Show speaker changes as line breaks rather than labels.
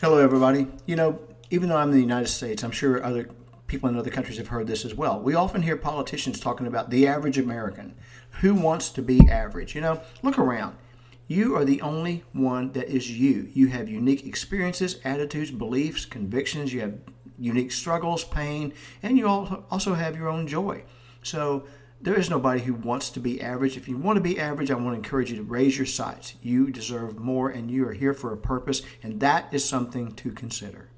Hello, everybody. You know, even though I'm in the United States, I'm sure other people in other countries have heard this as well. We often hear politicians talking about the average American. Who wants to be average? You know, look around. You are the only one that is you. You have unique experiences, attitudes, beliefs, convictions. You have unique struggles, pain, and you also have your own joy. So, there is nobody who wants to be average. If you want to be average, I want to encourage you to raise your sights. You deserve more, and you are here for a purpose, and that is something to consider.